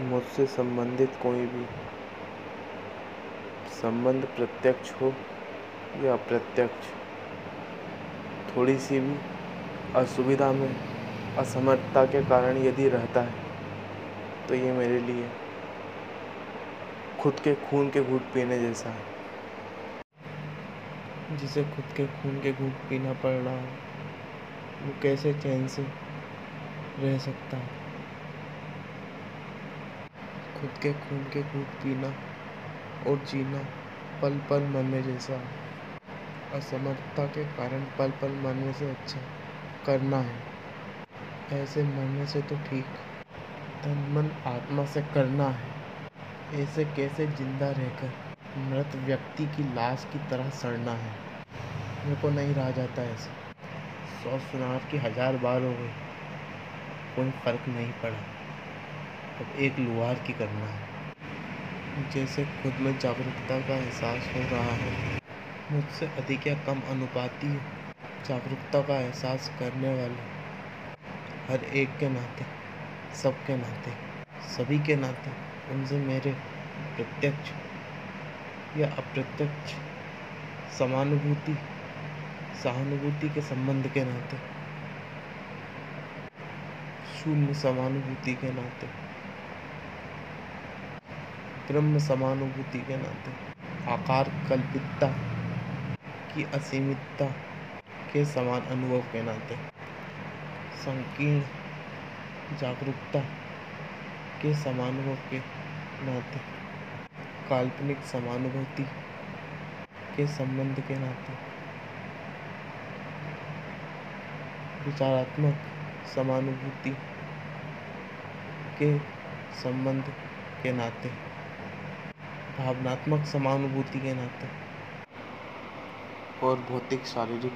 मुझसे संबंधित कोई भी संबंध प्रत्यक्ष हो या अप्रत्यक्ष थोड़ी सी भी असुविधा में असमर्थता के कारण यदि रहता है तो ये मेरे लिए खुद के खून के घूट पीने जैसा है। जिसे खुद के खून के घूट पीना पड़ रहा है, वो कैसे चैन से रह सकता है? खुद के खून के घूट पीना और जीना पल पल मरने जैसा। असमर्थता के कारण पल पल मरने से अच्छा करना है। ऐसे मरने से तो ठीक। तन मन आत्मा से करना है। ऐसे कैसे ज़िंदा रहकर मृत व्यक्ति की लाश की तरह सड़ना है? मेरे को नहीं रहा जाता ऐसे। सौ सुनार की हज़ार बार हो गई। कोई फ़र्क नहीं पड़ा। अब एक लुहार की करना है। जैसे खुद में जागरूकता का एहसास हो रहा है, मुझसे अधिक या कम अनुपाती जागरूकता का एहसास करने वाले हर एक के नाते सबके नाते, सभी के नाते, उनसे मेरे प्रत्यक्ष या अप्रत्यक्ष समानुभूति, सहानुभूति के संबंध के नाते, शून्य समानुभूति के नाते। ब्रह्म समानुभूति के नाते आकार कल्पितता की असीमितता के समान अनुभव के नाते संकीर्ण जागरूकता के समानुभव के नाते काल्पनिक समानुभूति के संबंध के नाते विचारात्मक समानुभूति के संबंध के नाते भावनात्मक समानुभूति के नाते। और भौतिक शारीरिक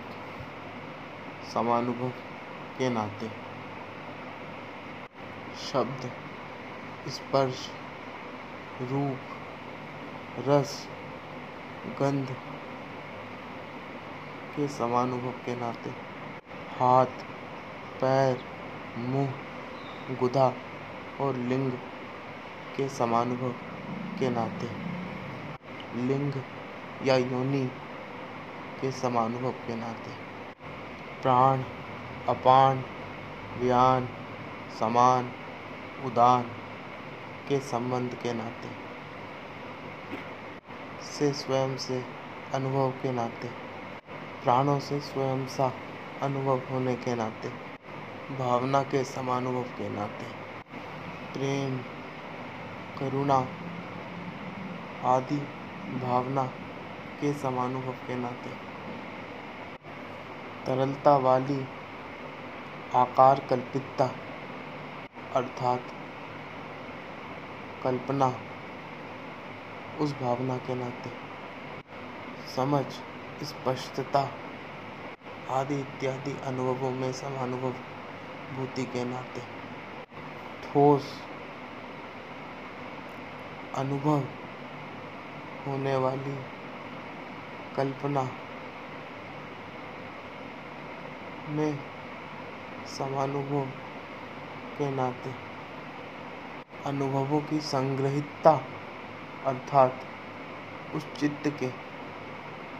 समानुभव के नाते। शब्द, स्पर्श, रूप, रस, गंध के समानुभव के नाते। हाथ, पैर, मुँह, गुदा और लिंग के समानुभव के नाते। लिंग या योनि के समानुभव के नाते प्राण, अपान व्यान समान, उदान के संबंध के नाते से स्वयं से अनुभव के नाते प्राणों से स्वयं सा अनुभव होने के नाते भावना के समानुभव के नाते प्रेम, करुणा आदि भावना के समानुभव के नाते। तरलता वाली आकार कल्पितता अर्थात कल्पना उस भावना के नाते। समझ, स्पष्टता आदि इत्यादि अनुभवों में समानुभव भूति के नाते। ठोस अनुभव होने वाली कल्पना में समानुभव के नाते अनुभवों की संग्रहितता अर्थात उस चित्त के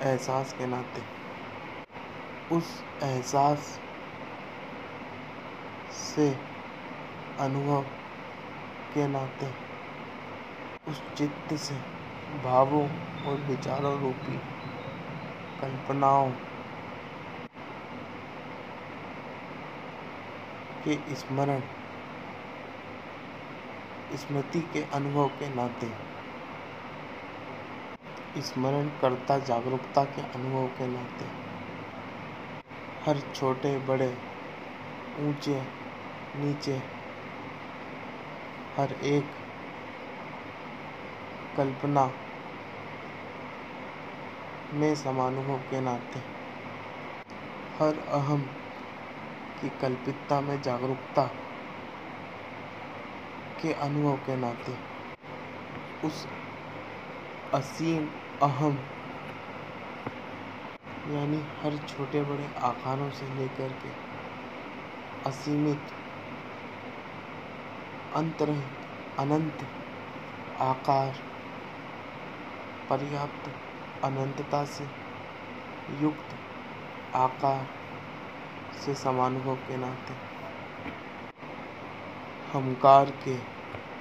एहसास के नाते। उस एहसास से अनुभव के नाते उस चित्त से भावों और विचारों रूपी कल्पनाओं के स्मरण, स्मृति के अनुभव के नाते। स्मरण करता जागरूकता के अनुभव के नाते। हर छोटे, बड़े, ऊँचे, नीचे, हर एक कल्पना में समानुभव के नाते हर अहम की कल्पितता में जागरूकता के अनुभव के नाते उस असीम अहम, यानी हर छोटे बड़े आकारों से लेकर के असीमित, अंतरहित, अनंत आकार पर्याप्त अनंतता से युक्त आकार से समानुभव के नाते। हमकार के,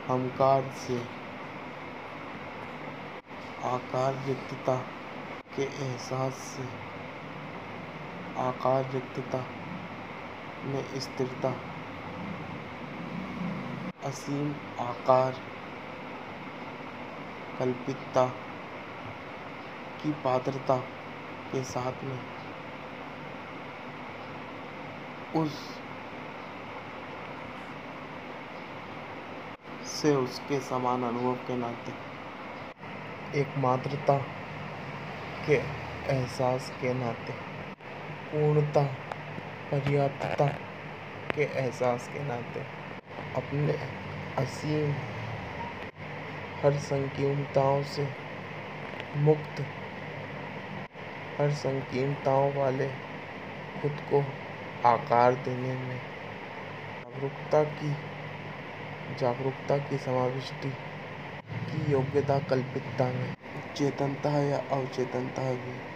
हमकार से आकार रिक्तता के एहसास से, आकार रिक्तता में स्थिरता, असीम आकार, कल्पितता की पात्रता के साथ में उस से उसके समान अनुभव के नाते एक मात्रता के एहसास के नाते, पूर्णता, पर्याप्तता के एहसास के नाते, अपने असीम हर संकीर्णताओं से मुक्त हर संकीर्णताओं वाले खुद को आकार देने में जागरूकता की जागरूकता की समाविष्टि की योग्यता कल्पितता में। चेतनता या अवचेतनता भी।